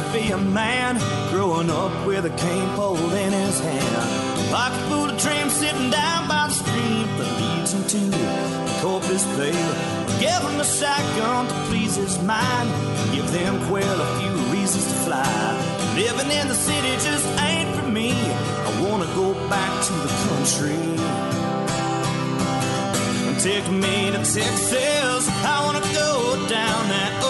to be a man, growing up with a cane pole in his hand. A fool of dreams sitting down by the stream that leads him to the Corpus Bay. Give him a shotgun to please his mind. Give them quail a few reasons to fly. Living in the city just ain't for me. I wanna go back to the country. Take me to Texas. I wanna go down that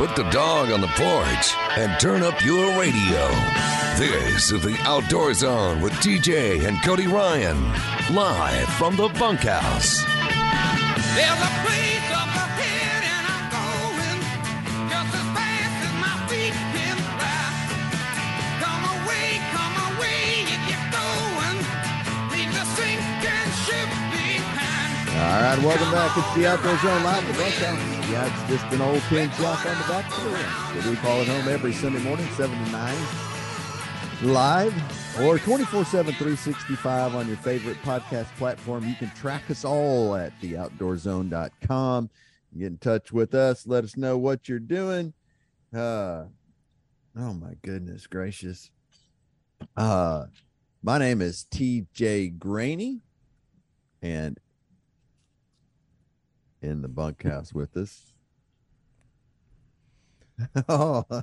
Put the dog on the porch and turn up your radio. This is the Outdoor Zone with TJ and Cody Ryan, live from the bunkhouse. There's a place up ahead and I'm going just as fast as my feet can fly. Come away, come away if you're going. Leave the sinking ship behind. All right, welcome back. It's the Outdoor Zone Live, the bunkhouse. Yeah, it's just an old pin shop on the back of the. We call it home every Sunday morning, 7 to 9, live or 24 7, 365 on your favorite podcast platform. You can track us all at theoutdoorzone.com. Get in touch with us. Let us know what you're doing. Uh, oh, my goodness gracious. Uh, my name is TJ Graney, and in the bunkhouse with us. oh,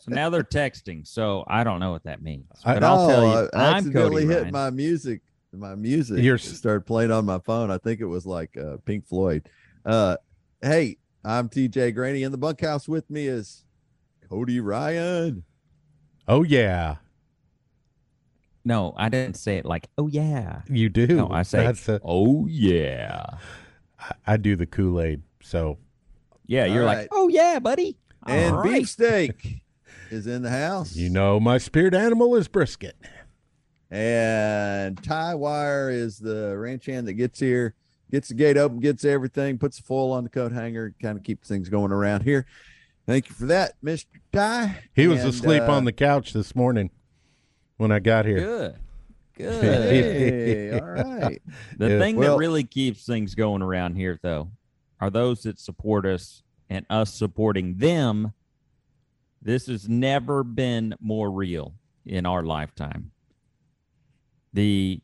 So now they're texting. So I don't know what that means. I- But I'll tell Oh, you, I I'm accidentally Cody hit Ryan. my music. My music You're- started playing on my phone. I think it was like uh, Pink Floyd. Uh, hey, I'm TJ Graney. In the bunkhouse with me is Cody Ryan. Oh yeah, No, I didn't say it like, oh yeah. you do. No, I say, That's a, oh yeah. I- I do the Kool Aid. So Yeah, you're All like, right. oh yeah, buddy. And All right. Beefsteak is in the house. you know my spirit animal is brisket. And tie wire is the ranch hand that gets here, gets the gate open, gets everything, puts the foil on the coat hanger, kind of keeps things going around here. Thank you for that, Mr. Ty. He was And, asleep uh, on the couch this morning when I got here. Good. Good. Hey, all right. The Yeah. thing Well- that really keeps things going around here, though, are those that support us and us supporting them. This has never been more real in our lifetime. The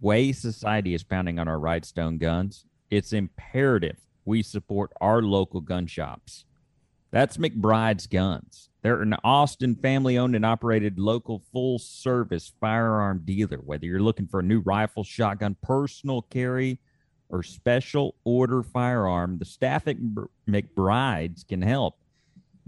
way society is pounding on our Rightstone guns, it's imperative we support our local gun shops. That's McBride's Guns. They're an Austin family owned and operated local full service firearm dealer. Whether you're looking for a new rifle, shotgun, personal carry, or special order firearm, the staff at McBride's can help.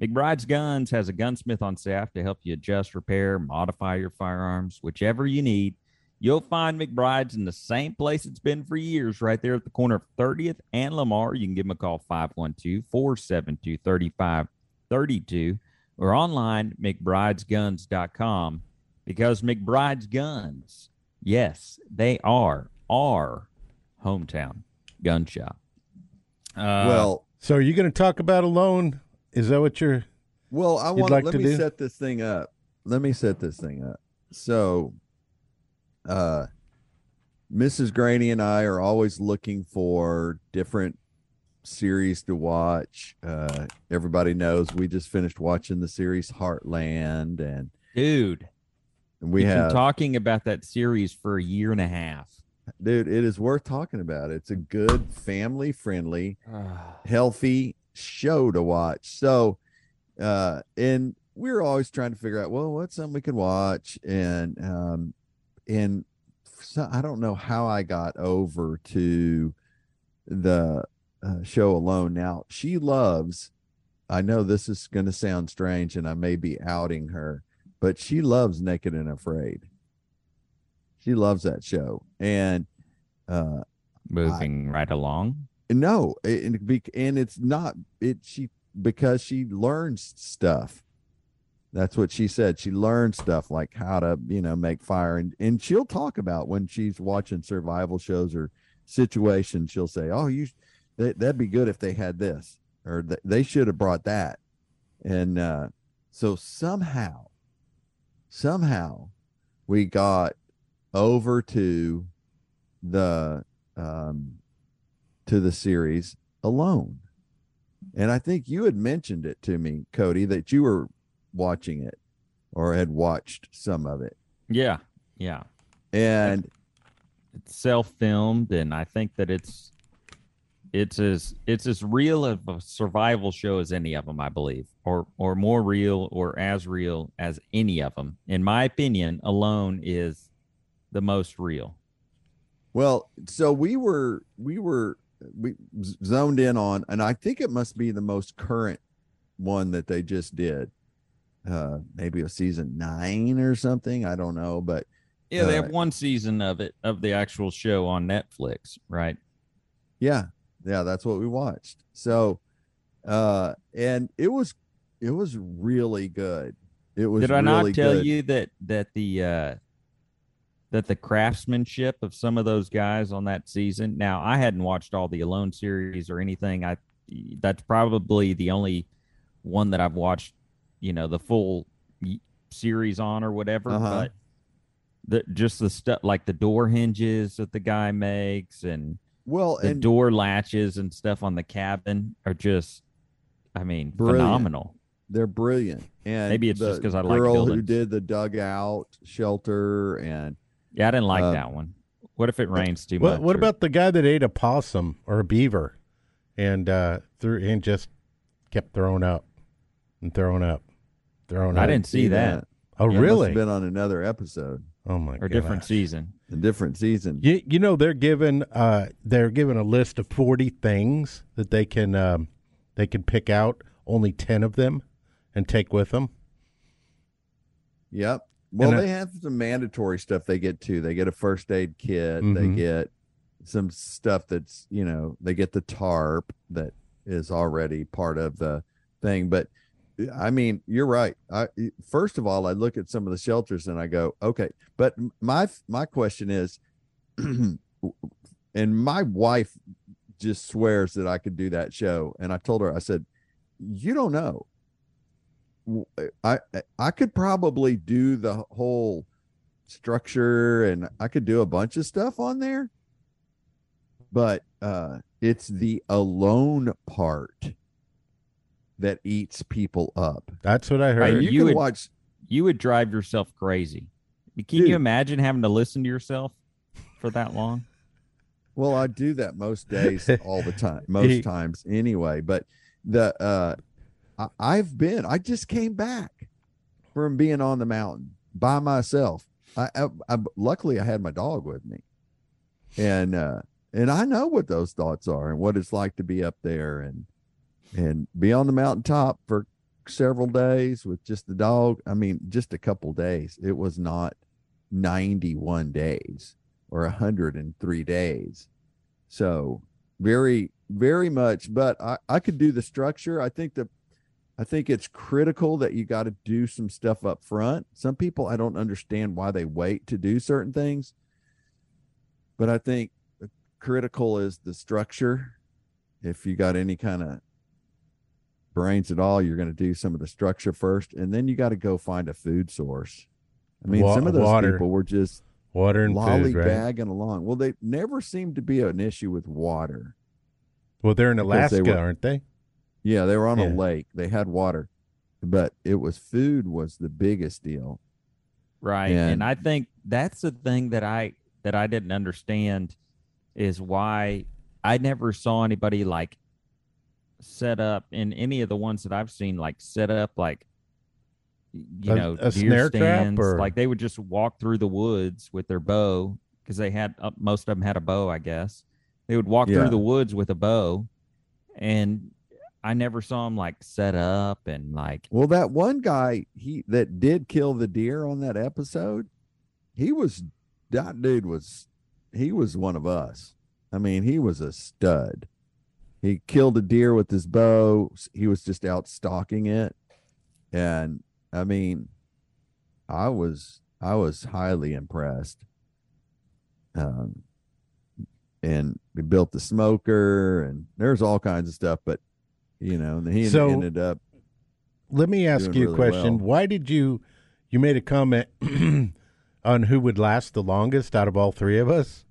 McBride's Guns has a gunsmith on staff to help you adjust, repair, modify your firearms, whichever you need. You'll find McBride's in the same place it's been for years, right there at the corner of 30th and Lamar. You can give them a call 512 472 3532 or online McBride'sGuns.com because McBride's Guns, yes, they are our hometown gun shop. Uh, well, So are you going to talk about Alone? Is that what you're? well, I want like let to me do? set this thing up. Let me set this thing up. So, uh, Mrs. Graney and I are always looking for different series to watch. Uh, everybody knows we just finished watching the series Heartland, and dude, we we've been talking about that series for a year and a half. dude. It is worth talking about. It's a good family friendly. healthy show to watch. So, uh, and we're always trying to figure out, well, what's something we could watch, and um, and so I don't know how I got over to the uh, show alone. Now she loves. I know this is going to sound strange, and I may be outing her, but she loves Naked and Afraid. She loves that show, and uh, Moving right along. no, it, and, it and it's not. It she because she learns stuff. That's what she said. She learned stuff like how to, you know, make fire, and and she'll talk about when she's watching survival shows or situations. She'll say, "Oh, you, that that'd be good if they had this, or th- they should have brought that." And uh, so somehow, somehow, we got over to the um, to the series alone. And I think you had mentioned it to me, Cody, that you were watching it or had watched some of it. Yeah, yeah. And It's self-filmed, and I think that it's it's as it's as real of a survival show as any of them, I believe, or or more real or as real as any of them. In my opinion, alone is the most real. well, so we were we were we zoned in on and I think it must be the most current one that they just did. Uh maybe a season 9 or something, I don't know, but Yeah, they Uh, have one season of it of the actual show on Netflix, right? yeah yeah that's what we watched so uh and it was it was really good it was Did I really not tell good. you that that the uh that the craftsmanship of some of those guys on that season. Now, I hadn't watched all the Alone series or anything. I that's probably the only one that I've watched, you know, the full series on or whatever, Uh-huh. but the just the stuff like the door hinges that the guy makes and well the and door latches and stuff on the cabin are just I mean, Brilliant. phenomenal. they're brilliant and Maybe it's just because I like the girl who did the dugout shelter and Yeah, I didn't like Uh, that one. What if it rains too What, much? what or- about the guy that ate a possum or a beaver, and uh, threw and just kept throwing up and throwing up, throwing I up? didn't see that. Oh, That must really? have been on another episode oh my or god! different season? A different season You, you know they're given uh they're given a list of forty things that they can um they can pick out only ten of them and take with them. Yep. Well, And I- they have some mandatory stuff they get too. They get a first aid kit. They Mhm. get some stuff that's, you know, they get the tarp that is already part of the thing. But I mean, you're right. I first of all, I look at some of the shelters and I go, okay. But my my question is, and my wife just swears that I could do that show. And I told her, I said, you don't know. I I could probably do the whole structure and I could do a bunch of stuff on there. But uh it's the alone part that eats people up. That's what I heard. Right, You, you would- watch You would drive yourself crazy. Can Dude. you imagine having to listen to yourself for that long? Well, I do that most days, all the time, most times anyway. But the uh, I, I've been, I just came back from being on the mountain by myself. I, I, I luckily I had my dog with me, and uh, and I know what those thoughts are and what it's like to be up there and and be on the mountaintop for several days with just the dog. I mean, just a couple days. It was not ninety one days or 103 days. So very, very much, but I, I could do the structure. I think that I think it's critical that you got to do some stuff up front. Some people I don't understand why they wait to do certain things. But I think critical is the structure. If you got any kind of brains at all, you're going to do some of the structure first, and then you got to go find a food source. I mean, Wa- some of those water. people were just Water and food, right? along. Well, they never seemed to be an issue with water. Well, they're in Because they Alaska, were- aren't they? Yeah, they were on Yeah. a lake. They had water, but it was food was the biggest deal. Right. And- And I think that's the thing that I that I didn't understand is why I never saw anybody like set up in any of the ones that I've seen like set up like you A- know a deer stands or- like they would just walk through the woods with their bow because they had uh, most of them had a bow I guess they would walk Yeah. through the woods with a bow and I never saw them like set up and like Well, that one guy he that did kill the deer on that episode, he was that dude was he was one of us. I mean, he was a stud. He killed a deer with his bow. He was just out stalking it. And I mean, I was I was highly impressed. Um and we built the smoker and there's all kinds of stuff, but you know, and he So- ended up Let me ask you a really question. well. Why did you you made a comment on who would last the longest out of all three of us?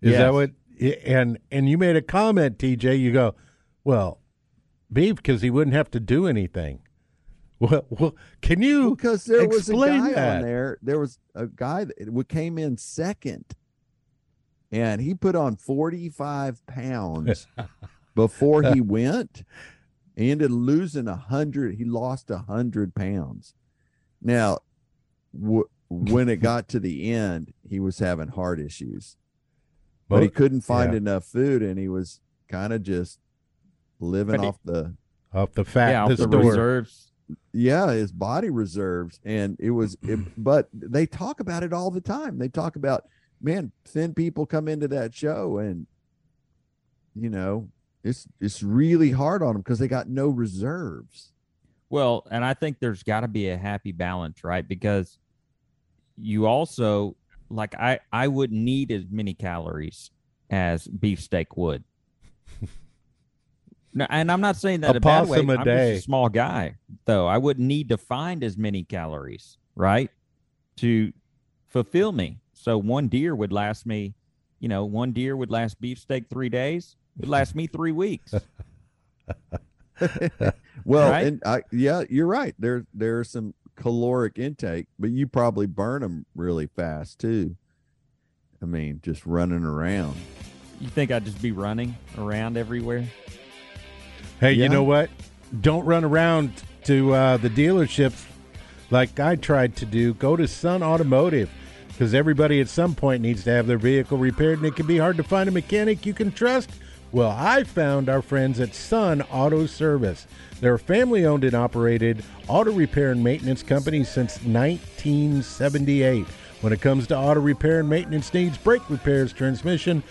Is that what and and you made a comment, TJ, you go, Well, beef because he wouldn't have to do anything. Well, well can you because there was a guy that? on there. There was a guy that came in second, and he put on forty five pounds before he went. He ended losing a hundred. He lost a hundred pounds. Now, w- when it got to the end, he was having heart issues, but he couldn't find yeah. enough food, and he was kind of just living he- off the off the fat yeah, the off the reserves. yeah his body reserves and it was it, but they talk about it all the time they talk about man thin people come into that show and you know it's it's really hard on them because they got no reserves Well, and I think there's got to be a happy balance, right? Because you also like I I wouldn't need as many calories as beefsteak would. no, and I'm not saying that A a, bad way. possum a I'm day. just a small guy, though. I wouldn't need to find as many calories, right, to fulfill me. So one deer would last me, you know, one deer would last beefsteak three days. It would last me three weeks. well Right? and i yeah you're right there there are some caloric intake but you probably burn them really fast too i mean just running around You think I'd just be running around everywhere? Hey, Yeah. you know what? Don't run around to uh, the dealerships like I tried to do. Go to Sun Automotive because everybody at some point needs to have their vehicle repaired, and it can be hard to find a mechanic you can trust. Well, I found our friends at Sun Auto Service. They're a family owned and operated auto repair and maintenance company since 1978. When it comes to auto repair and maintenance needs, brake repairs, transmission,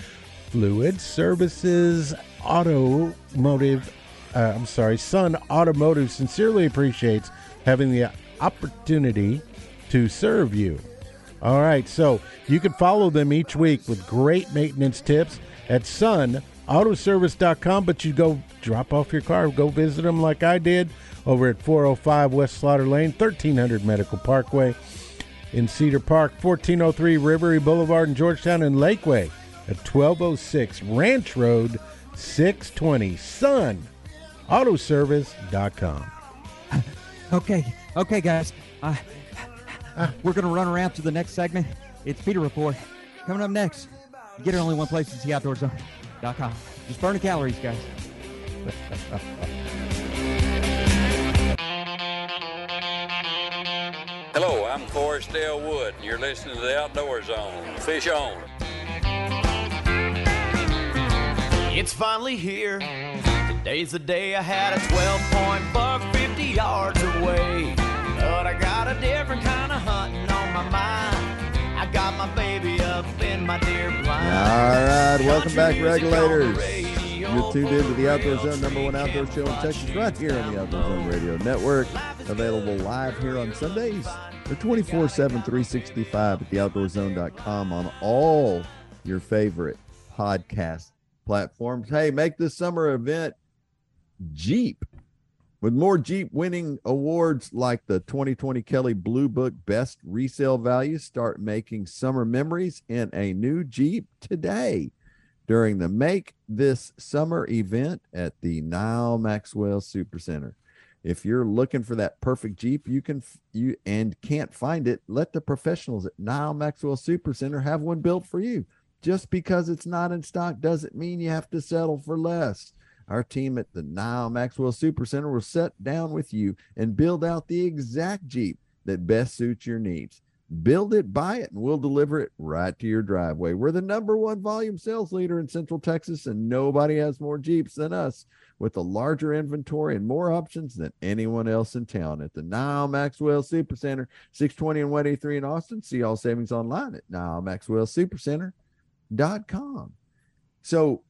fluid services, automotive, uh, I'm sorry, Sun Automotive sincerely appreciates having the opportunity to serve you. All right, so you can follow them each week with great maintenance tips at sunautoservice.com, but you go drop off your car, go visit them like I did over at 405 West Slaughter Lane, 1300 Medical Parkway in Cedar Park, 1403 Rivery Boulevard in Georgetown, and Lakeway at 1206 Ranch Road, 620 Sun Autoservice.com. Okay, okay, guys. Uh, we're gonna run around to the next segment. It's PETA Report coming up next. Get it only one place. It's theoutdoorzone.com. Just burn the calories, guys. Hello, I'm Forrest Dale Wood, and you're listening to the Outdoor Zone. Fish on. It's finally here. Today's the day I had a 12 point buck 50 yards away. But I got a different kind of hunting on my mind. I got my baby right, welcome back, regulators. You're tuned into the Outdoor Zone, number one outdoor show in Texas, right here on the Outdoor Zone Radio Network. Available live here on Sundays or 24 7, 365 at theoutdoorzone.com on all your favorite podcast platforms. Hey, make this summer event Jeep. With more Jeep winning awards like the 2020 Kelley Blue Book Best Resale Value, start making summer memories in a new Jeep today during the Make This Summer event at the Nyle Maxwell Supercenter. If you're looking for that perfect Jeep, you can you and can't find it, let the professionals at Nyle Maxwell Supercenter have one built for you. Just because it's not in stock doesn't mean you have to settle for less. Our team at the Nyle Maxwell Supercenter will sit down with you and build out the exact Jeep that best suits your needs. Build it, buy it, and we'll deliver it right to your driveway. We're the number one volume sales leader in Central Texas, and nobody has more Jeeps than us with a larger inventory and more options than anyone else in town at the Nyle Maxwell Supercenter, 620 and 183 in Austin. See all savings online at NyleMaxwellSupercenter.com. So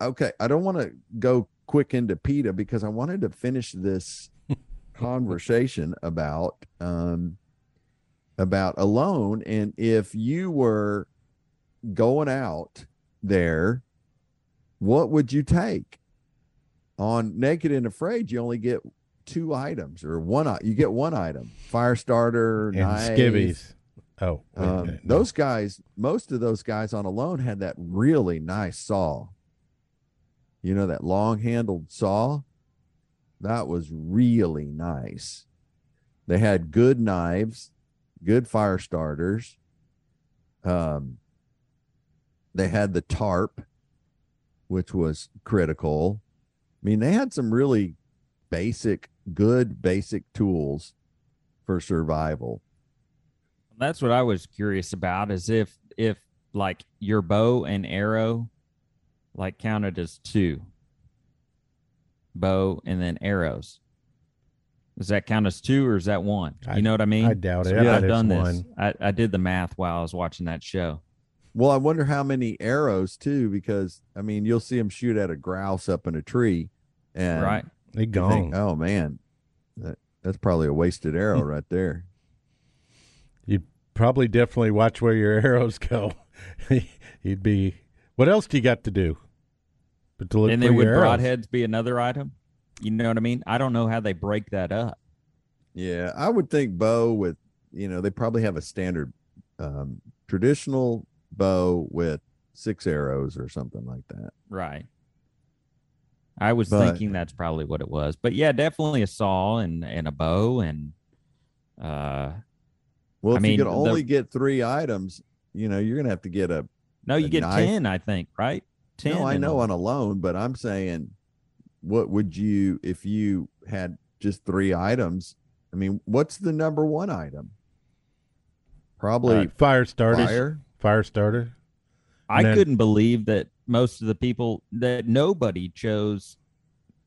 okay, I don't want to go quick into PETA because I wanted to finish this conversation about um about alone and if you were going out there what would you take? On naked and afraid you only get two items or one you get one item fire starter And knife, skivvies. Oh, wait um, those guys most of those guys on alone had that really nice saw you know that long handled saw? That was really nice. They had good knives good fire starters. Um they had the tarp which was critical. I mean they had some really basic good basic tools for survival. That's what I was curious about is if if like your bow and arrow like counted as two. Bow and then arrows. Does that count as two or is that one? I- you know what I mean? I doubt it. So I bet I've done this. one. I, I did the math while I was watching that show. Well, I wonder how many arrows too, because I mean, you'll see them shoot at a grouse up in a tree, and right. They you gone. think, oh man, that, that's probably a wasted arrow right there. You'd probably definitely watch where your arrows go. You'd be. What else do you got to do? But to look and for then would arrows. broadheads be another item? You know what I mean? I don't know how they break that up. Yeah, I would think bow with, you know, they probably have a standard, um, traditional bow with six arrows or something like that. Right. I was But- thinking that's probably what it was. But yeah, definitely a saw and, and a bow and uh Well, I if mean, you could the- only get three items, you know, you're gonna have to get a. no, you A get knife? ten, I think, right? Ten. No, I know on Alone, but I'm saying, what would you if you had just three items? I mean, what's the number one item? Probably Uh, fire starter fire. Fire starter. I then- couldn't believe that most of the people that nobody chose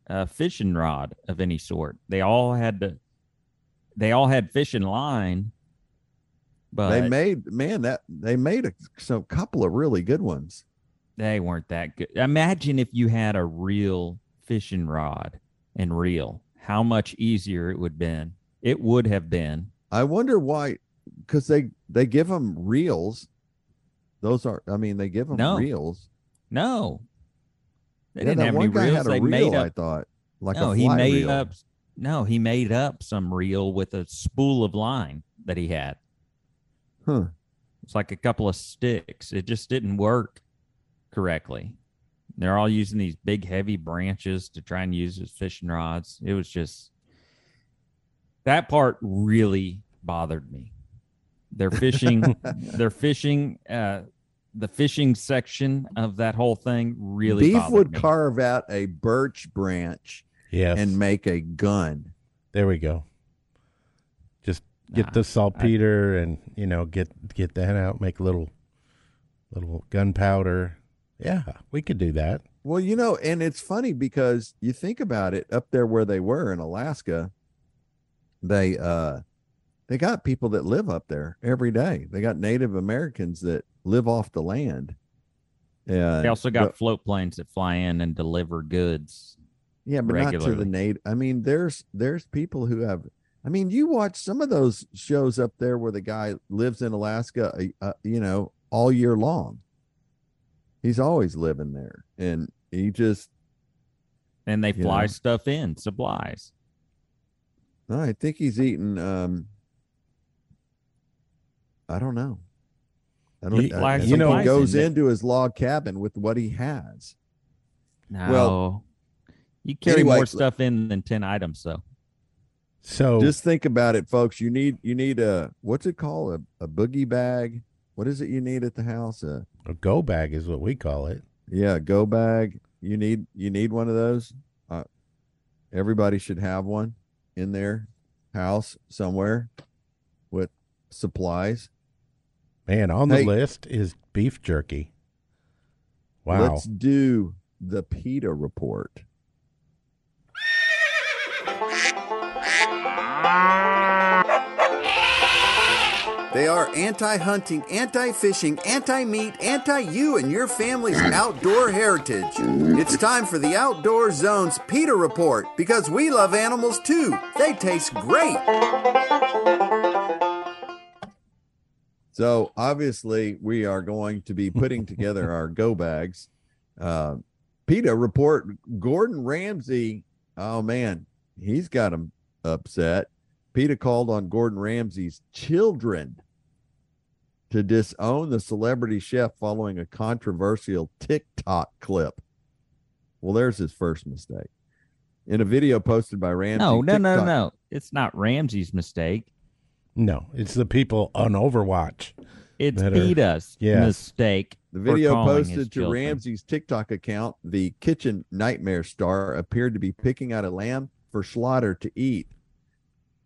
a fishing rod of any sort. They all had to they all had fishing line. But they made man that they made a some couple of really good ones. They weren't that good. Imagine if you had a real fishing rod and reel, how much easier it would been. It would have been. I wonder why, because they they give them reels. Those are, I mean, they give them No. reels. No, they Yeah, didn't have any reels. They reel. made I thought like no, he made reel. up. No, he made up some reel with a spool of line that he had. Huh. It's like a couple of sticks. It just didn't work correctly. They're all using these big, heavy branches to try and use as fishing rods. It was just that part really bothered me. They're fishing. they're fishing. Uh, the fishing section of that whole thing really Beef bothered would me. carve out a birch branch Yes. and make a gun. there we go. Just get Nah, the saltpeter and you know get get that out. Make little little gunpowder. Yeah, we could do that. Well, you know, and it's funny because you think about it up there where they were in Alaska, they uh they got people that live up there every day. They got Native Americans that live off the land. Yeah. They also got but- float planes that fly in and deliver goods. yeah, but not to the native. I mean, there's there's people who have I mean, you watch some of those shows up there where the guy lives in Alaska, uh, uh, you know, all year long. He's always living there, and he just And they You fly know. stuff in, supplies. I think he's eating. Um, I don't know. I don't. You- I- like I you think know- he goes in the- into his log cabin with what he has. No. Well, you carry anyway, more stuff in than 10 items, though. So Just think about it, folks. You need you need a what's it called a, a boogie bag. What is it you need at the house? A a go bag is what we call it. yeah, go bag. You need you need one of those. Uh, everybody should have one in their house somewhere with supplies. Man, on the list is beef jerky. Wow. Let's do the PETA report. They are anti hunting, anti fishing, anti meat, anti you and your family's outdoor heritage. It's time for the Outdoor Zone's PETA Report because we love animals too. They taste great. So, obviously, we are going to be putting together our go bags. Uh, PETA Report Gordon Ramsay, oh man, he's got him upset. PETA called on Gordon Ramsay's children to disown the celebrity chef following a controversial TikTok clip. Well, there's his first mistake. In a video posted by Ramsay, No, no, no, TikTok- no. It's not Ramsay's mistake. No, it's the people on Overwatch. It's That PETA's yes. mistake. The video posted to children. Ramsay's TikTok account, the kitchen nightmare star appeared to be picking out a lamb for slaughter to eat.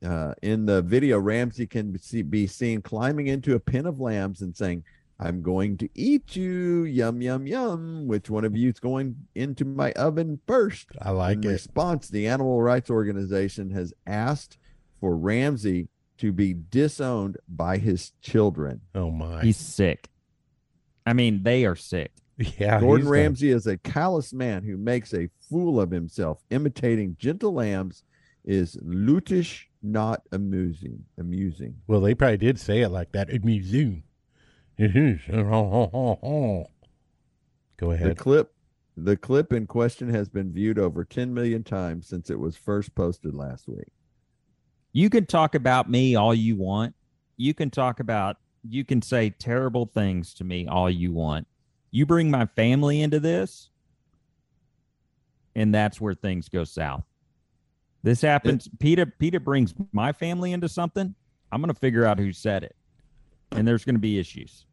Uh, in the video, Ramsay can be see- be seen climbing into a pen of lambs and saying, I'm going to eat you. Yum, yum, yum. Which one of you is going into my oven first? I like in it. response, the animal rights organization has asked for Ramsay to be disowned by his children. Oh my. He's sick. I mean, they are sick. yeah, Gordon he's Ramsay is a callous man who makes a fool of himself. Imitating gentle lambs is lutish, not amusing. Amusing. Well, they probably did say it like that. Amusing. Go ahead. The ahead. clip, the clip in question has been viewed over 10 million times since it was first posted last week. You can talk about me all you want. You can talk about, you can say terrible things to me all you want. You bring my family into this, and that's where things go south. This happens. PETA, PETA brings my family into something. I'm going to figure out who said it, and there's going to be issues.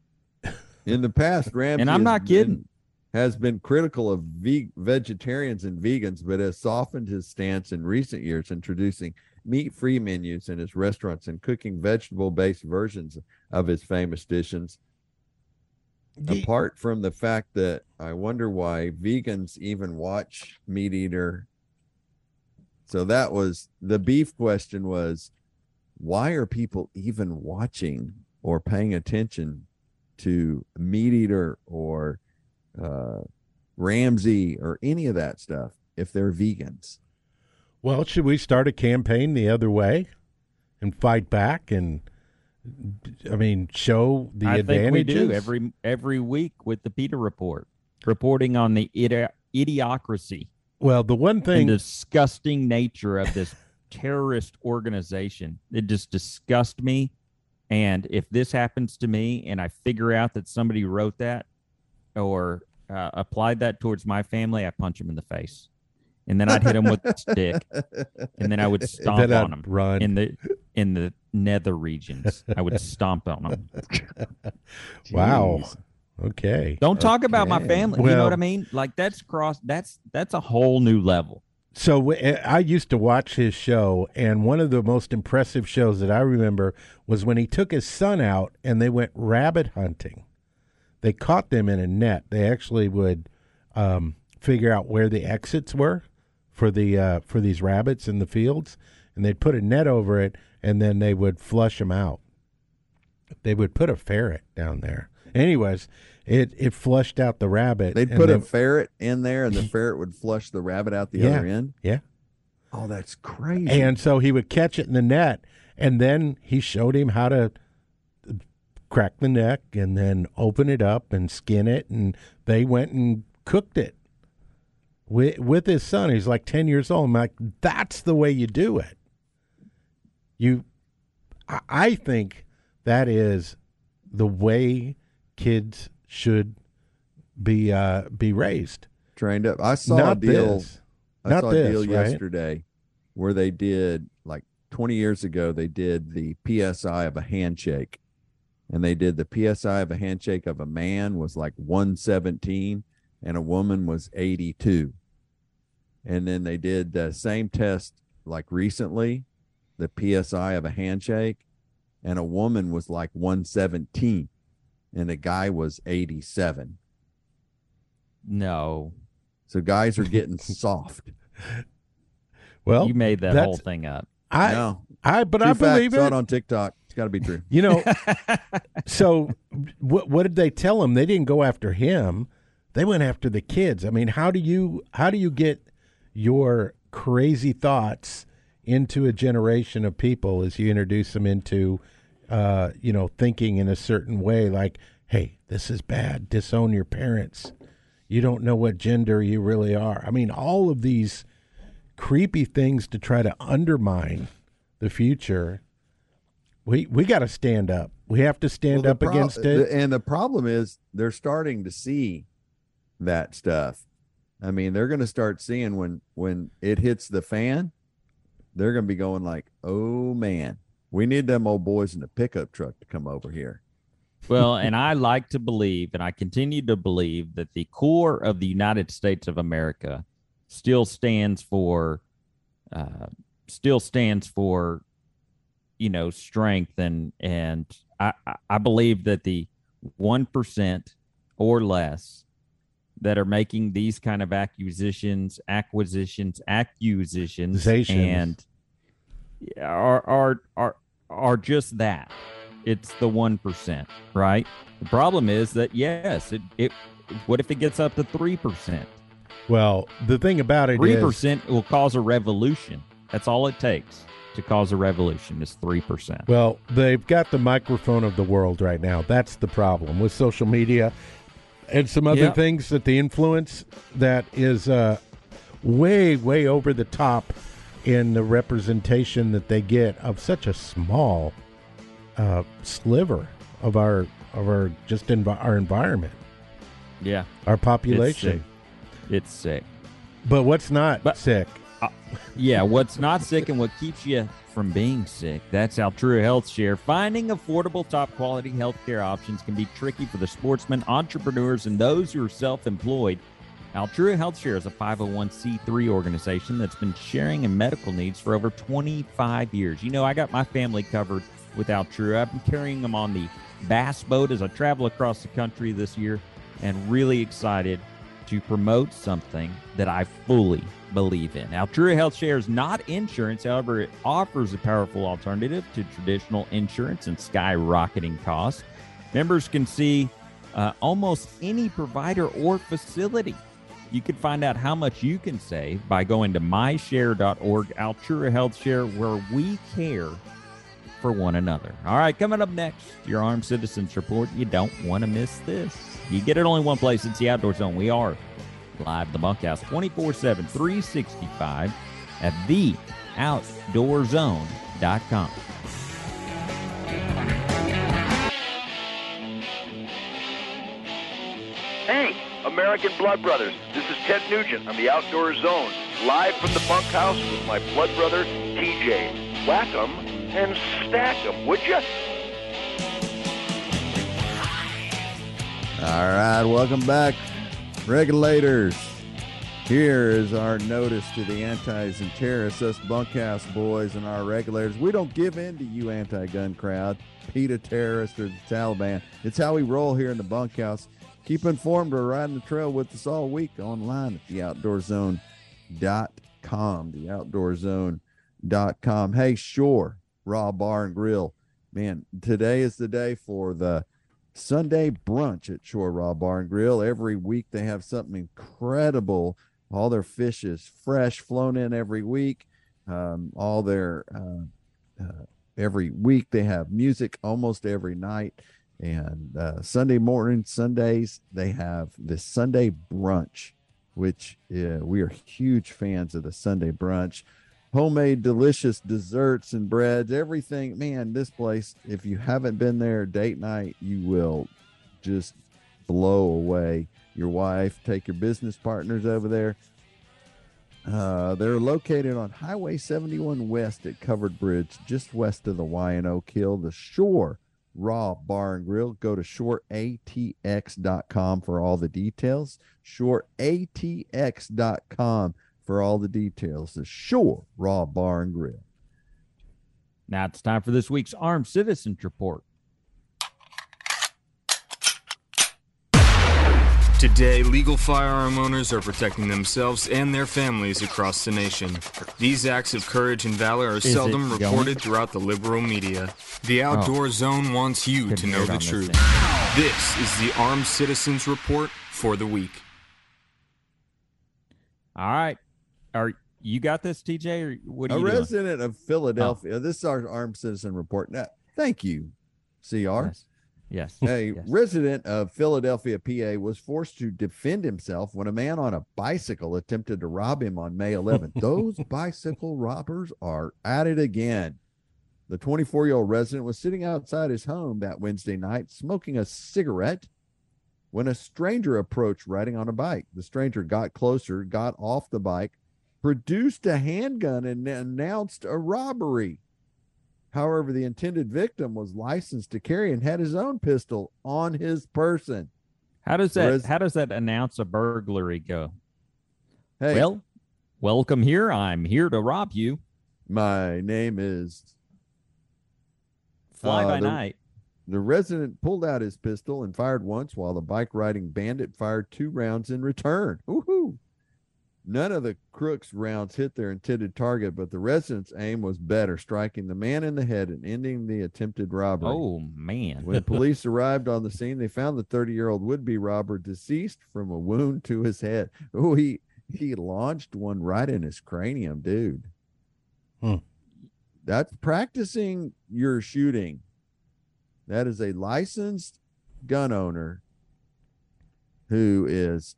In the past, Ramsay And I'm has not kidding. been- has been critical of ve- vegetarians and vegans, but has softened his stance in recent years, introducing meat-free menus in his restaurants and cooking vegetable-based versions of his famous dishes. Ye- Apart from the fact that I wonder why vegans even watch MeatEater. So that was the beef question was why are people even watching or paying attention to MeatEater or uh, Ramsay or any of that stuff if they're vegans? Well, should we start a campaign the other way and fight back and I mean show the I advantages? think we do every every week with the PETA report, reporting on the idi- idiocracy well, the one thing the disgusting nature of this terrorist organization. It just disgusts me. And if this happens to me and I figure out that somebody wrote that or uh, applied that towards my family, I punch him in the face. And then I'd hit him with a stick. And then I would stomp then on him run. in the in the nether regions. I would stomp on him. wow. Okay. Don't talk about my Okay. family. you know what I mean? Like that's cross. That's that's a whole new level. So I used to watch his show, and one of the most impressive shows that I remember was when he took his son out and they went rabbit hunting. They caught them in a net. They actually would um, figure out where the exits were for the uh, for these rabbits in the fields, and they'd put a net over it, and then they would flush them out. They would put a ferret down there. Anyways, it it flushed out the rabbit. They'd put a ferret in there and the ferret would flush the rabbit out the Yeah. other end. yeah. Oh, that's crazy. And so he would catch it in the net, and then he showed him how to crack the neck and then open it up and skin it, and they went and cooked it with with his son. He's like ten years old. I'm like, that's the way you do it. You, I- I think that is the way kids should be uh, be raised. trained up. I saw Not a deal. this. I Not saw this, a deal right? yesterday where they did like 20 years ago. They did the PSI of a handshake, and they did the PSI of a handshake of a man was like 117, and a woman was 82. And then they did the same test like recently, the PSI of a handshake, and a woman was like 117, and the guy was 87. No, So guys are getting soft. Well, you made that whole thing up. I no, I but True I fact, believe saw it. it on TikTok. It's got to be true. You know, so what what did they tell him? They didn't go after him. They went after the kids. I mean, how do you how do you get your crazy thoughts into a generation of people as you introduce them into uh, you know, thinking in a certain way like, "Hey, this is bad. Disown your parents. You don't know what gender you really are." I mean, all of these creepy things to try to undermine the future we we got to stand up. We have to stand Well, up prob- against it. and the problem is they're starting to see that stuff. I mean, they're going to start seeing when when it hits the fan, they're going to be going like, "Oh man, we need them old boys in the pickup truck to come over here." Well, and I like to believe, and I continue to believe, that the core of the United States of America still stands for, uh, still stands for, you know, strength, and and I I- believe that the one percent or less that are making these kind of acquisitions, acquisitions, accusations, Zations. and are are are are just that. It's the one percent, right? The problem is that yes, it it. What if it gets up to three percent? well, the thing about it Three is, percent will cause a revolution. That's all it takes to cause a revolution. Is three percent. well, they've got the microphone of the world right now. That's the problem with social media and some other Yep. things that the influence that is uh, way way over the top in the representation that they get of such a small uh, sliver of our of our just our environment, Yeah, our it's population. sick. It's sick. But what's not But- sick? Yeah, what's not sick and what keeps you from being sick. That's Altrua Health Share. Finding affordable, top quality healthcare options can be tricky for the sportsmen, entrepreneurs, and those who are self employed. Altrua Health Share is a 501c3 organization that's been sharing in medical needs for over 25 years. You know, I got my family covered with Altrua. I've been carrying them on the bass boat as I travel across the country this year and really excited to promote something that I fully believe in. Altrua Health Share is not insurance, however, it offers a powerful alternative to traditional insurance and skyrocketing costs. Members can see uh, almost any provider or facility. You can find out how much you can save by going to myshare.org, Altrua Health Share, where we care for one another. All right, coming up next, your Armed Citizens Report. You don't want to miss this. You get it only one place. It's the Outdoor Zone. We are live at the bunkhouse 24 7, 365 at theoutdoorzone.com. American Blood Brothers. This is Ted Nugent on the Outdoor Zone, live from the bunkhouse with my blood brother, TJ. Whack 'em and stack 'em, would you? All right, welcome back, regulators. Here is our notice to the antis and terrorists, us bunkhouse boys and our regulators. We don't give in to you anti-gun crowd, PETA terrorists or the Taliban. It's how we roll here in the bunkhouse. Keep informed or riding the trail with us all week online at theoutdoorzone.com. Theoutdoorzone.com. Hey, Shore, Raw Bar and Grill. Man, today is the day for the Sunday brunch at Shore Raw Bar and Grill. Every week they have something incredible. All their fish is fresh, flown in every week. Um, all their uh, uh, every week they have music almost every night. And uh, Sunday morning, Sundays they have the Sunday brunch, which uh, we are huge fans of the Sunday brunch. Homemade delicious desserts and breads everything. Man this place if you haven't been there date night you will just blow away. Your wife take your business partners over there. Uh, they're located on highway 71 west at covered bridge just west of the y&Oak Hill the shore raw bar and grill go to shoreatx.com for all the details shoreatx.com for all the details. The Shore Raw Bar and Grill. Now it's time for this week's Armed Citizens Report. Today, legal firearm owners are protecting themselves and their families across the nation. These acts of courage and valor are it seldom going? reported throughout the liberal media. The oh. Outdoor Zone wants you Couldn't to know the on this truth. This is the Armed Citizens Report for the week. All right. Are you got this, TJ, or what are a you doing? Oh. resident of Philadelphia. Oh. This is our armed citizen report. Now, thank you, CR. Yes. Yes. A yes. resident of Philadelphia, PA, was forced to defend himself when a man on a bicycle attempted to rob him on May 11th. Those bicycle robbers are at it again. The 24 year old resident was sitting outside his home that Wednesday night smoking a cigarette when a stranger approached riding on a bike. The stranger got closer, got off the bike, produced a handgun, and announced a robbery. However, the intended victim was licensed to carry and had his own pistol on his person. How does that Res- how does that announce a burglary go? Hey, Well, welcome here. I'm here to rob you. my name is. Fly Uh, by the- night. The resident pulled out his pistol and fired once, while the bike riding bandit fired two rounds in return. Woohoo! None of the crook's rounds hit their intended target, but the resident's aim was better, striking the man in the head and ending the attempted robbery. Oh man. When police arrived on the scene, they found the 30 year old would be robber deceased from a wound to his head. Oh, he he launched one right in his cranium, dude. Hmm. That's practicing your shooting. That is a licensed gun owner who is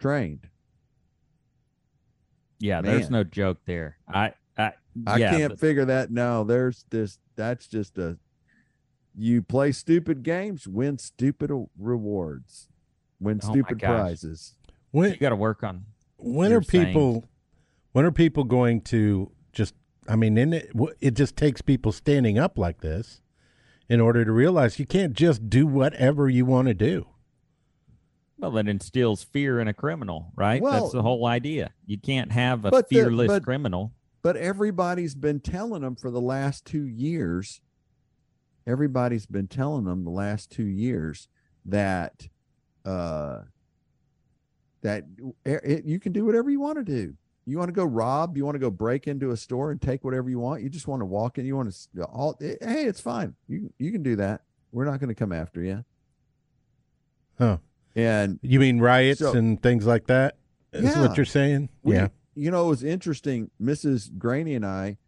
trained. Yeah, there's no joke there. I I I yeah, can't but- figure that. No, there's this. That's just a. You play stupid games, win stupid rewards, win Oh stupid prizes. When you got to work on when are people when are people going to just i mean in it it just takes people standing up like this in order to realize you can't just do whatever you want to do well that instills fear in a criminal, right? Well- That's the whole idea. You can't have a But the- fearless but- criminal. But everybody's been telling them for the last two years. Everybody's been telling them the last two years that, uh, that it, it- you can do whatever you want to do. You want to go rob, you want to go break into a store and take whatever you want. You just want to walk in. You want to all. Hey, it's fine. You you can do that. We're not going to come after you. Huh. And you mean riots So- and things like that is Yeah. what you're saying We- yeah You know, it was interesting. Mrs. Graney and I,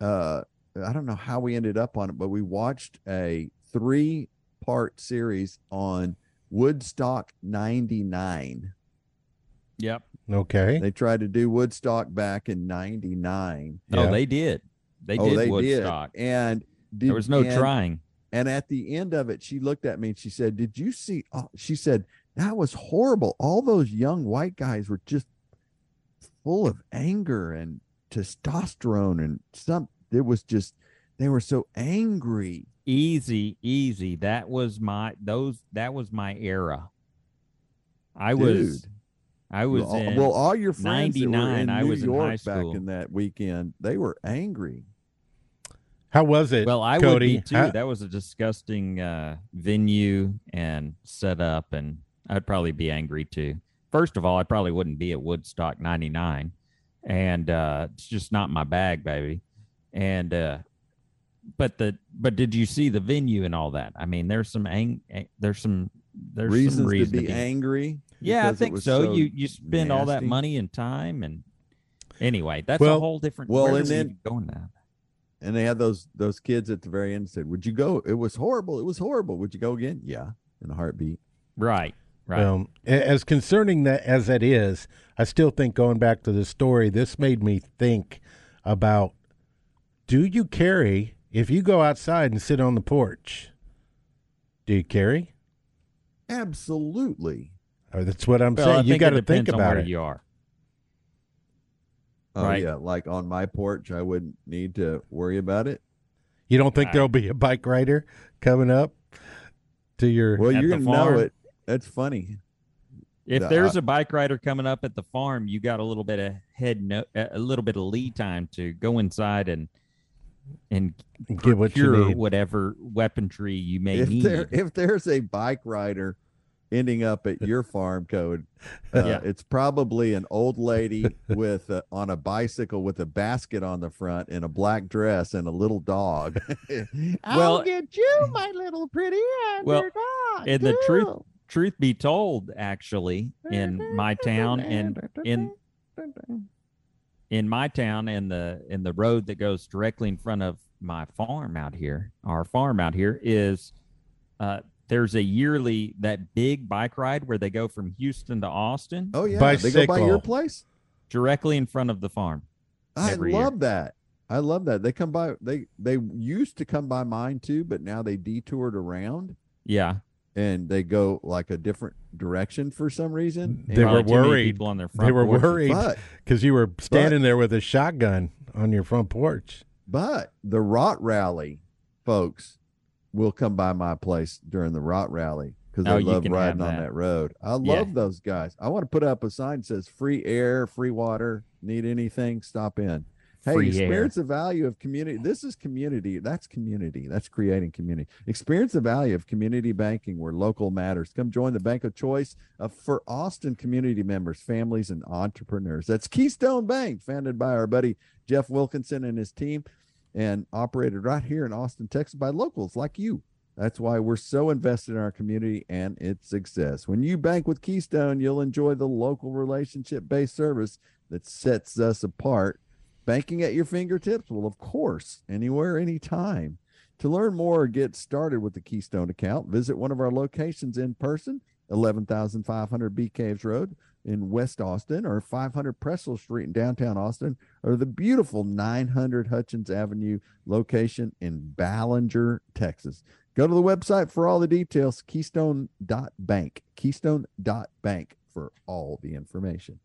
uh, I don't know how we ended up on it, but we watched a three part series on Woodstock 99. Yep. okay They tried to do Woodstock back in 99. Oh, Yeah. they did. They oh, did they Woodstock. did. And did, there was no and- trying. And at the end of it, she looked at me and she said, Did you see? Oh, she said, That was horrible. All those young white guys were just full of anger and testosterone and some, it was just, they were so angry. Easy, easy. That was my those. That was my era. I was. Dude. I was well, in. well, all your friends that were 99, in I New was in York high back in that weekend, they were angry. how was it well, I Cody? would be too. How- that was a disgusting uh, venue and setup, and I'd probably be angry too. First of all, I probably wouldn't be at Woodstock '99, and uh, it's just not my bag, baby. And uh, but the but did you see the venue and all that? I mean, there's some ang- ang- there's some there's Reasons some reason to be angry. Yeah, I think was so. You you spend all that money and time, and anyway, that's Well- a whole different. well, and then- going now. And they had those those kids at the very end said, "Would you go? It was horrible. It was horrible. Would you go again? Yeah, in a heartbeat. Right, right. Well, a- as concerning that as that is, I still think going back to the story, this made me think about: Do you carry if you go outside and sit on the porch? Do you carry? Absolutely. Or that's what I'm Well, I saying. You got to think depends on about where it. you are. Oh Right. yeah, like on my porch, I wouldn't need to worry about it. You don't think Right. there'll be a bike rider coming up to your? Well, you're gonna know it. That's funny. If The- there's I- a bike rider coming up at the farm, you got a little bit of head no, a little bit of lead time to go inside and and Get what you need. whatever weaponry you may If need. there if there's a bike rider ending up at your farm code. Uh, Yeah. It's probably an old lady with a, on a bicycle with a basket on the front and a black dress and a little dog. Well- I'll get you, my little pretty Well, dog. and the truth truth be told, actually, in my town and in in my town and the in the road that goes directly in front of my farm out here, our farm out here is uh there's a yearly that big bike ride where they go from Houston to Austin Oh yeah, they go by your place. directly in front of the farm. I every year. love that. I love that. They come by. They they used to come by mine too, but now they detoured around Yeah. And they go like a different direction for some reason. They were Probably too many worried. people on their front They were porches. worried because you were standing there with a shotgun on your front porch. but the Rot Rally folks will come by my place during the Rot Rally because Oh, they love riding have on that. that road. I love Yeah. those guys. I want to put up a sign that says free air, free water. Need anything? Stop in. Hey, Free air. experience the value of community. This is community. That's community. That's creating community. Experience the value of community banking where local matters. Come join the bank of choice of, for Austin community members, families, and entrepreneurs. That's Keystone Bank, founded by our buddy Jeff Wilkinson and his team, and operated right here in Austin, Texas by locals like you. That's why we're so invested in our community and its success. When you bank with Keystone, you'll enjoy the local relationship based service that sets us apart. Banking at your fingertips? Well, of course, anywhere, anytime. To learn more or get started with the Keystone account, visit one of our locations in person, 11,500 Bee Caves Road in West Austin, or 500 Pressel Street in downtown Austin, or the beautiful 900 Hutchings Avenue location in Ballinger, Texas. Go to the website for all the details, keystone.bank, keystone.bank for all the information.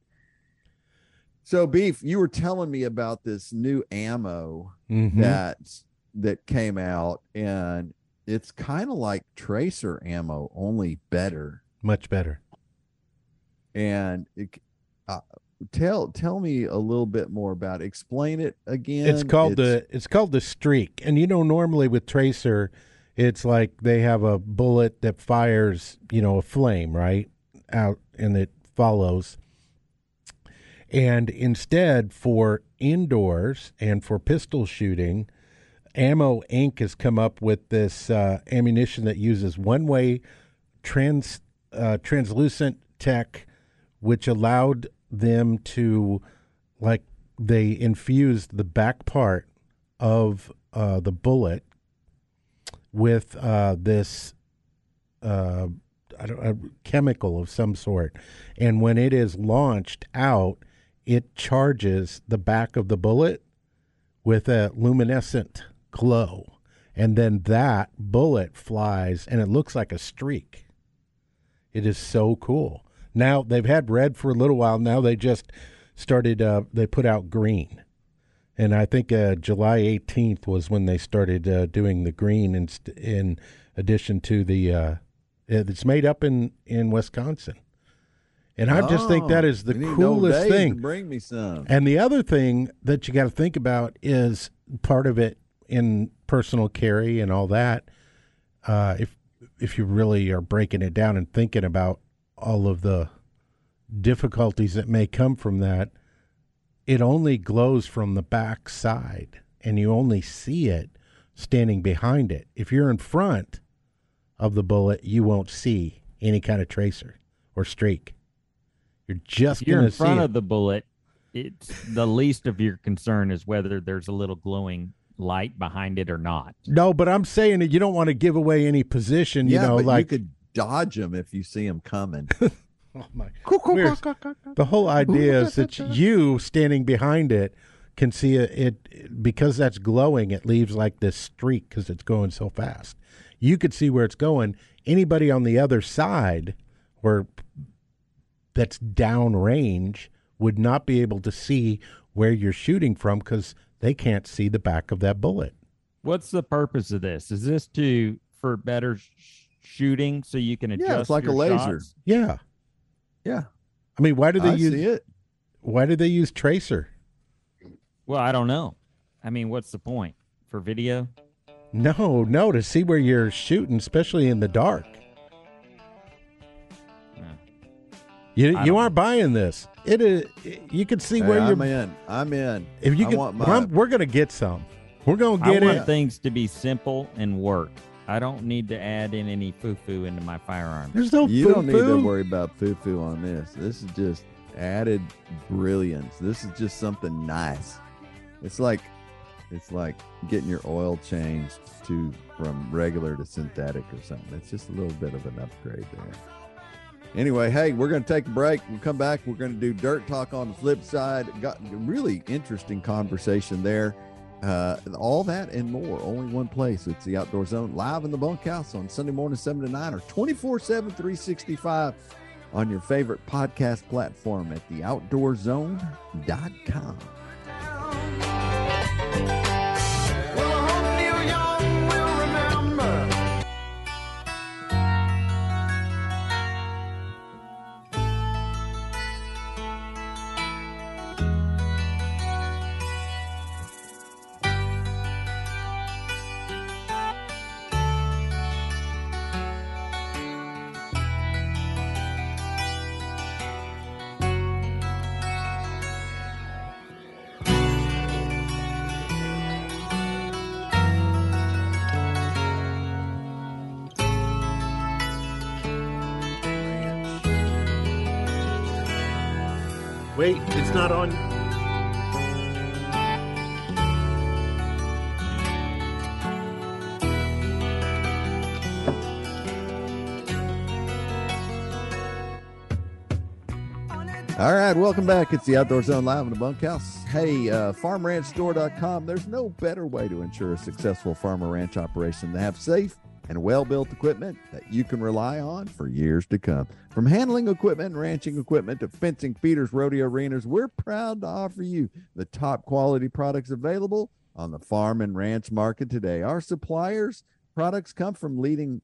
So, Beef, you were telling me about this new ammo Mhm. that that came out, and it's kind of like tracer ammo, only better. Much better. And it, uh, tell tell me a little bit more about. It. Explain it again. It's called It's- the it's called the streak, and you know normally with tracer, it's like they have a bullet that fires you know a flame right out and it follows. And instead, for indoors and for pistol shooting, Ammo Inc. has come up with this uh, ammunition that uses one-way trans uh, translucent tech, which allowed them to, like, they infused the back part of uh, the bullet with uh, this uh, a chemical of some sort, and when it is launched out, it charges the back of the bullet with a luminescent glow, and then that bullet flies, and it looks like a streak. It is so cool. Now they've had red for a little while. Now they just started. Uh, they put out green, and I think uh, July 18th was when they started uh, doing the green in, in addition to the. Uh, it's made up in in Wisconsin, and I just think that Oh, the need old coolest thing. Bring me some. And the other thing that you got to think about is part of it in personal carry and all that. Uh, if if you really are breaking it down and thinking about all of the difficulties that may come from that, it only glows from the back side, and you only see it standing behind it. If you're in front of the bullet, you won't see any kind of tracer or streak. You're just you're in to see front it. of the bullet, it's the least of your concern is whether there's a little glowing light behind it or not. No, but I'm saying that you don't want to give away any position. yeah, you know, but like you could dodge them if you see them coming. oh my. Weird. the whole idea is that you standing behind it can see it, it because that's glowing. It leaves like this streak because it's going so fast. You could see where it's going. Anybody on the other side, or that's downrange, would not be able to see where you're shooting from because they can't see the back of that bullet. What's the purpose of this? Is this to for better sh- shooting so you can adjust? Yeah, it's like a laser. shots? Yeah, yeah, I mean, why do they I use see it. why do they use tracer? Well, I don't know. I mean, what's the point for video? No, no, to see where you're shooting, especially in the dark. You you don't- aren't buying this. It is. You can see Hey, where I'm you're. in. I'm in. If you I can, want my, I'm- we're gonna get some. We're gonna I get want it. things to be simple and work. I don't need to add in any foo-foo into my firearm. There's no you don't need to worry about foo-foo on this. This is just added brilliance. This is just something nice. It's like it's like getting your oil changed to from regular to synthetic or something. It's just a little bit of an upgrade there. Anyway, hey, we're going to take a break. We'll come back. We're going to do dirt talk on the flip side. Got a really interesting conversation there. Uh, all that and more, only one place. It's the Outdoor Zone live in the bunkhouse on Sunday morning, 7 to 9 or 24 7, 365 on your favorite podcast platform at theoutdoorzone.com. Wait, it's not on. All right, welcome back. It's the Outdoor Zone live in the bunkhouse. Hey, uh, farmranchstore.com. There's no better way to ensure a successful farm or ranch operation than to have safe and well built equipment that you can rely on for years to come. From handling equipment ranching equipment to fencing, feeders, rodeo arenas, we're proud to offer you the top quality products available on the farm and ranch market today. Our suppliers' products come from leading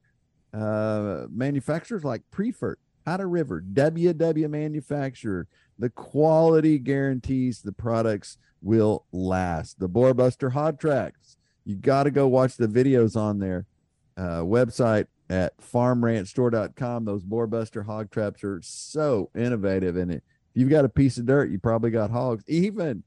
uh, manufacturers like Priefert, Powder River, WW Manufacturer. The quality guarantees the products will last. The BoarBuster Hot Tracks. You got to go watch the videos on their uh, website at farmranchstore.com. Those BoarBuster hog traps are so innovative. And if you've got a piece of dirt, you probably got hogs. Even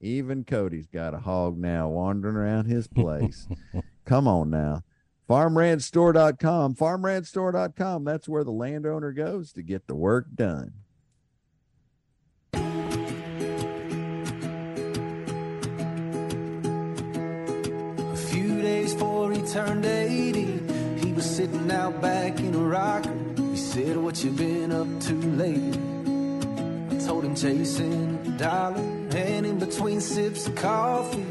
even Cody's got a hog now wandering around his place. Come on now. Farmranchstore.com. Farmranchstore.com. That's where the landowner goes to get the work done. Before he turned 80, he was sitting out back in a rocker. He said, What you been up to lately? I told him chasing a dollar, and in between sips of coffee,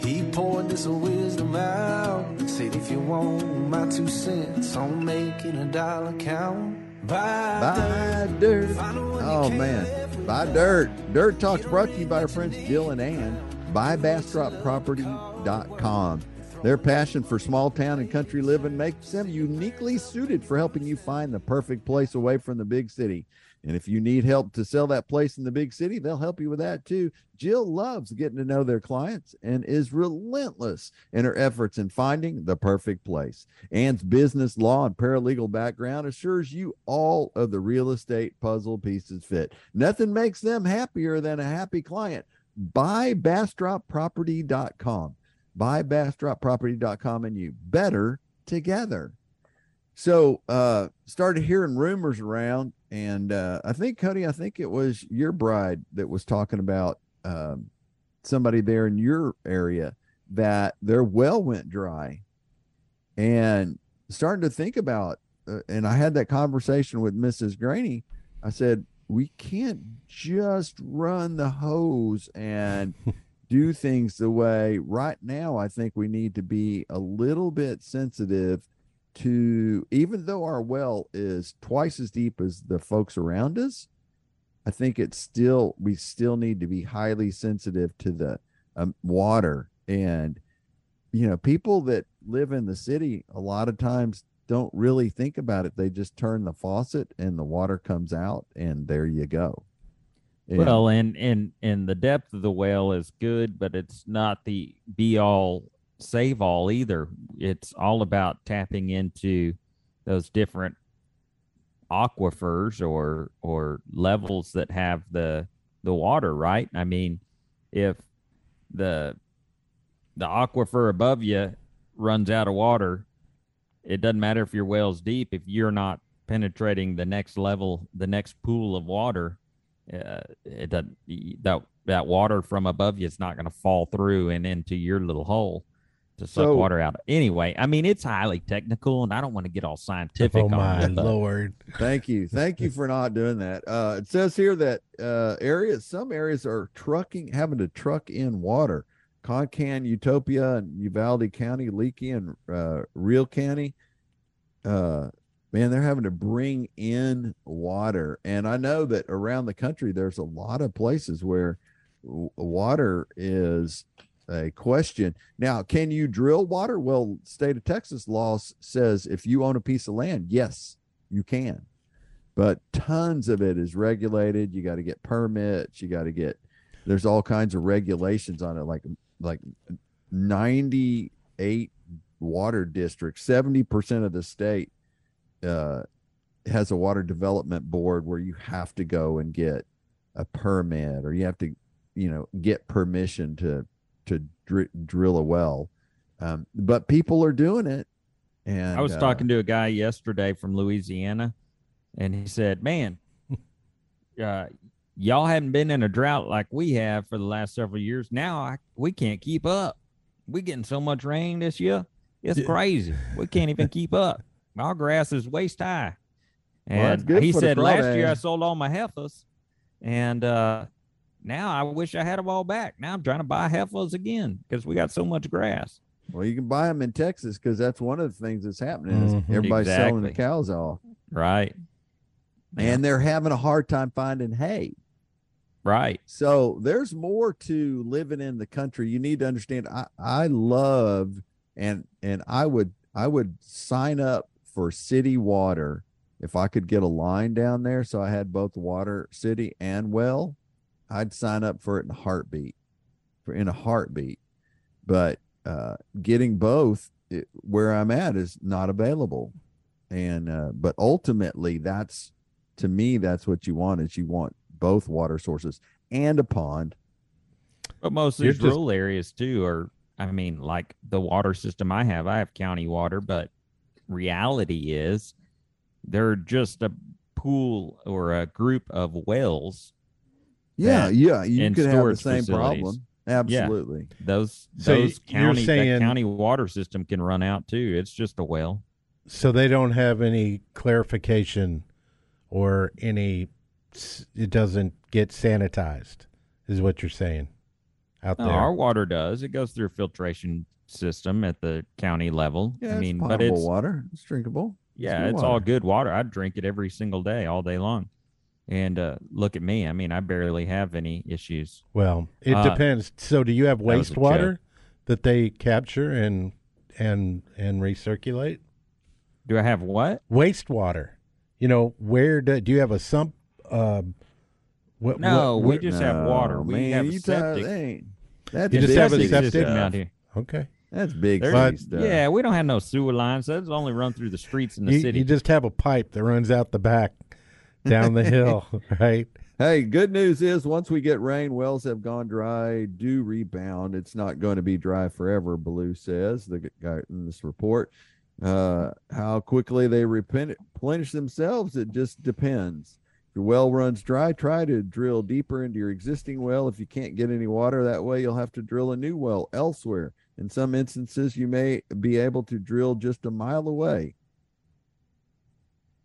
he poured this wisdom out. Said, If you want my two cents on making a dollar count, buy, Buy dirt. dirt. Find the one you Oh man. Buy dirt. Dirt Talks brought to you by our friends Jill and Ann. BuyBastropProperty.com. Their passion for small town and country living makes them uniquely suited for helping you find the perfect place away from the big city. And if you need help to sell that place in the big city, they'll help you with that too. Jill loves getting to know their clients and is relentless in her efforts in finding the perfect place. Ann's business law and paralegal background assures you all of the real estate puzzle pieces fit. Nothing makes them happier than a happy client. Buy bastropproperty.com. Buy bastropproperty.com and you better together. So uh started hearing rumors around and uh I think Cody, I think it was your bride that was talking about um somebody there in your area that their well went dry and starting to think about uh, and I had that conversation with Mrs. Graney. I said, we can't just run the hose and do things the way right now. I think we need to be a little bit sensitive to, even though our well is twice as deep as the folks around us, I think it's still, we still need to be highly sensitive to the um, water. And, you know, people that live in the city a lot of times don't really think about it. They just turn the faucet and the water comes out, and there you go. And- Well, and and and the depth of the well is good, but it's not the be all save all either. It's all about tapping into those different aquifers or or levels that have the the water, right? I mean, if the the aquifer above you runs out of water, it doesn't matter if your well's deep if you're not penetrating the next level, the next pool of water. Uh, it doesn't that that water from above you is not going to fall through and into your little hole to suck So- water out. Anyway, I mean it's highly technical, and I don't want to get all scientific. Oh on my it, lord! Thank you. Thank you for not doing that. Uh, it says here that uh, areas, some areas are trucking, having to truck in water. Concan, Utopia, and Uvalde County, Leakey, and uh, Real County. Uh, man, they're having to bring in water. And I know that around the country, there's a lot of places where water is a question. Now, can you drill water? Well, state of Texas law says if you own a piece of land, yes, you can. But tons of it is regulated. You got to get permits. You got to get. There's all kinds of regulations on it, like like 98 water districts. 70 percent of the state uh, has a water development board where you have to go and get a permit, or you have to, you know, get permission to to dr- drill a well. Um, but people are doing it. And I was uh, talking to a guy yesterday from Louisiana, and he said, "Man, uh, y'all haven't been in a drought like we have for the last several years. Now I, we can't keep up. We getting so much rain this year. It's crazy. We can't even keep up. Our grass is waist high." And good he said, "Last year I sold all my heifers, and uh, now I wish I had them all back. Now I'm trying to buy heifers again because we got so much grass." Well, you can buy them in Texas because that's one of the things that's happening. Is Mhm. everybody's selling the cows off, Right. and they're having a hard time finding hay. Right. So there's more to living in the country. You need to understand. I I love and and I would I would sign up for city water if I could get a line down there. So I had both water, city, and well. I'd sign up for it in a heartbeat, for in a heartbeat. But uh, getting both it, where I'm at is not available, and uh, but ultimately that's to me that's what you want is you want both water sources and a pond. But most of these just- rural areas too are, I mean, like the water system I have, I have county water, but reality is they're just a pool or a group of wells. Yeah, that- yeah, you and could have the same facilities. problem. Absolutely. Those So those you're county saying- that county water system can run out too. It's just a well. So they don't have any clarification or any. It doesn't get sanitized, is what you're saying out No, there. our water does. It goes through filtration system at the county level. Yeah, I mean, it's but it's water. It's drinkable. Yeah, good it's all good water. I drink it every single day, all day long. And uh, look at me. I mean, I barely have any issues. Well, it Uh, depends. So, do you have was a joke. wastewater that they capture and and and recirculate? Do I have what? Wastewater. You know, where do, do you have a sump? Uh, what, No, what- we where- just have water. No, We have a you septic. they ain't- That's You just have a septic? system stuff. out here. okay. That's big But- stuff. Yeah, we don't have no sewer lines. Those only run through the streets in the You, city. you just have a pipe that runs out the back down the hill, right? Hey, good news is once we get rain, wells have gone dry, do rebound. It's not going to be dry forever, Blue says, the guy in this report. Uh, how quickly they replenish themselves, it just depends. If your well runs dry, try to drill deeper into your existing well. If you can't get any water that way, you'll have to drill a new well elsewhere. In some instances, you may be able to drill just a mile away.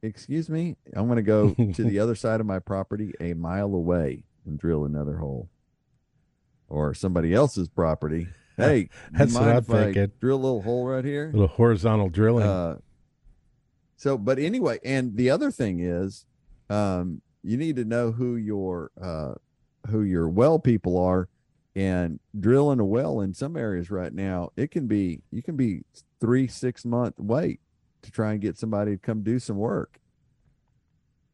Excuse me, I'm going to go to the other side of my property a mile away and drill another hole. Or somebody else's property. Hey, That's what I'm thinking. drill a little hole right here? little horizontal drilling. Uh, so, but anyway, and the other thing is, um, you need to know who your uh, who your well people are, and drilling a well in some areas right now, it can be you can be three six month wait to try and get somebody to come do some work.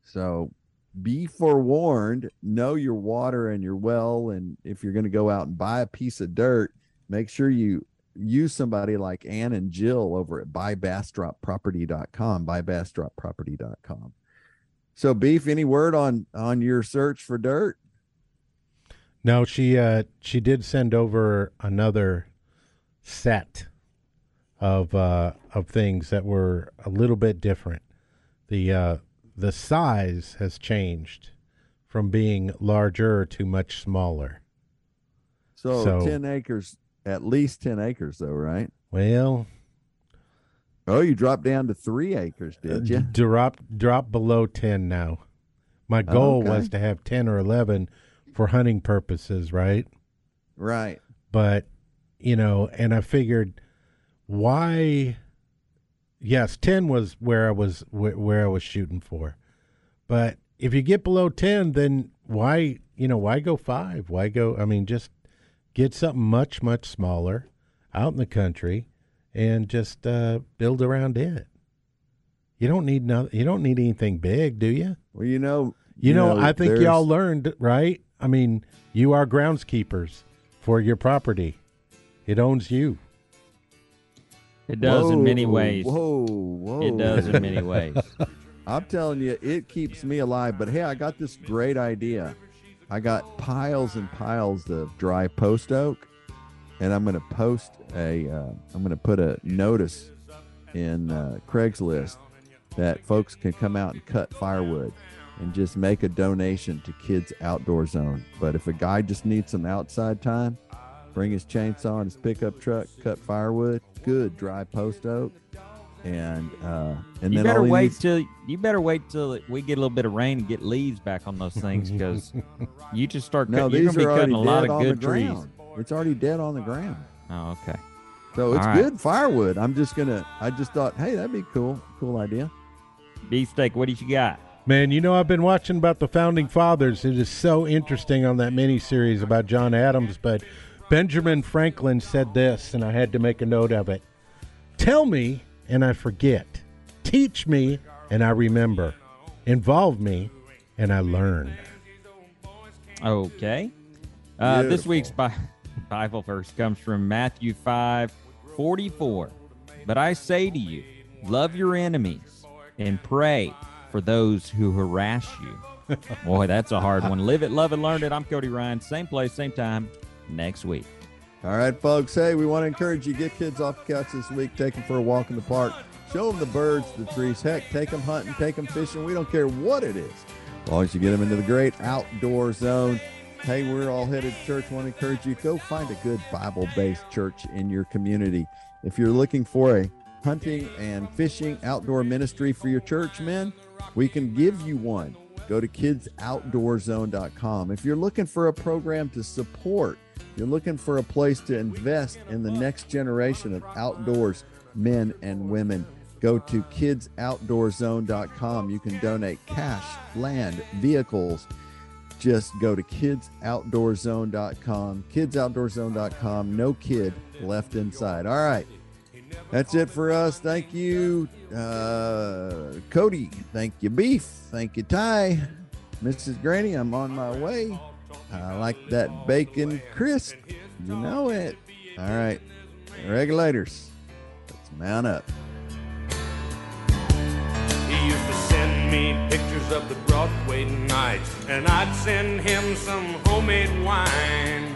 So, be forewarned. Know your water and your well, and if you're going to go out and buy a piece of dirt, make sure you use somebody like Ann and Jill over at buybastropproperty.com, buybastropproperty.com. So, beef. Any word on on your search for dirt? No, she uh she did send over another set of uh of things that were a little bit different. The uh the size has changed from being larger to much smaller. So, So- ten acres, at least ten acres, though, right? Well, Oh, you dropped down to three acres, did you? drop drop below 10 now. My goal Okay. was to have 10 or 11 for hunting purposes, right? Right. but you know and i figured why yes 10 was where i was wh- where i was shooting for but if you get below 10 then why you know why go 5 why go i mean just get something much much smaller out in the country and just uh build around it you don't need no you don't need anything big do you Well, you know, you, know, I think y'all learned, right? I mean, you are groundskeepers for your property. It owns you. It does in many ways. Whoa, whoa! It does in many ways. I'm telling you, it keeps me alive. But hey, I got this great idea. I got piles and piles of dry post oak, and I'm going to post a. Uh, I'm going to put a notice in uh, Craigslist that folks can come out and cut firewood and just make a donation to Kids Outdoor Zone. But if a guy just needs some outside time, bring his chainsaw and his pickup truck, cut firewood, good dry post oak, and uh, and you then better wait needs- till you better wait till we get a little bit of rain and get leaves back on those things because you just start. No, cut, you're these gonna be are cutting a lot of good trees. ground. It's already dead on the ground. Oh, okay. So it's right. good firewood. I'm just gonna. I just thought, hey, that'd be cool. Cool idea. Beefsteak, what did you got? Man, you know, I've been watching about the founding fathers. It is so interesting on that miniseries about John Adams, but Benjamin Franklin said this, and I had to make a note of it. Tell me, and I forget. Teach me, and I remember. Involve me, and I learn. Okay. Uh, this week's Bible verse comes from Matthew 5 44. But I say to you, love your enemies and pray for those who harass you. Boy, that's a hard one. Live it, love it, learn it. I'm Cody Ryan. Same place, same time next week. All right, folks. Hey, we want to encourage you get kids off the couch this week. Take them for a walk in the park. Show them the birds, the trees. Heck, take them hunting, take them fishing. We don't care what it is, as long as you get them into the great outdoor zone. Hey, we're all headed to church. Want to encourage you go find a good Bible-based church in your community. If you're looking for a hunting and fishing outdoor ministry for your church, men, we can give you one. Go to kidsoutdoorzone.com. If you're looking for a program to support, you're looking for a place to invest in the next generation of outdoors men and women, go to kidsoutdoorzone.com. You can donate cash, land, vehicles. Just go to kidsoutdoorzone.com. Kidsoutdoorzone.com. No kid left inside. All right. That's it for us. Thank you, uh, Cody. Thank you, Beef. Thank you, Ty. Mrs. Graney, I'm on my way. I like that bacon crisp. You know it. All right. Regulators, let's mount up. He used to send me pictures of the Broadway nights, and I'd send him some homemade wine.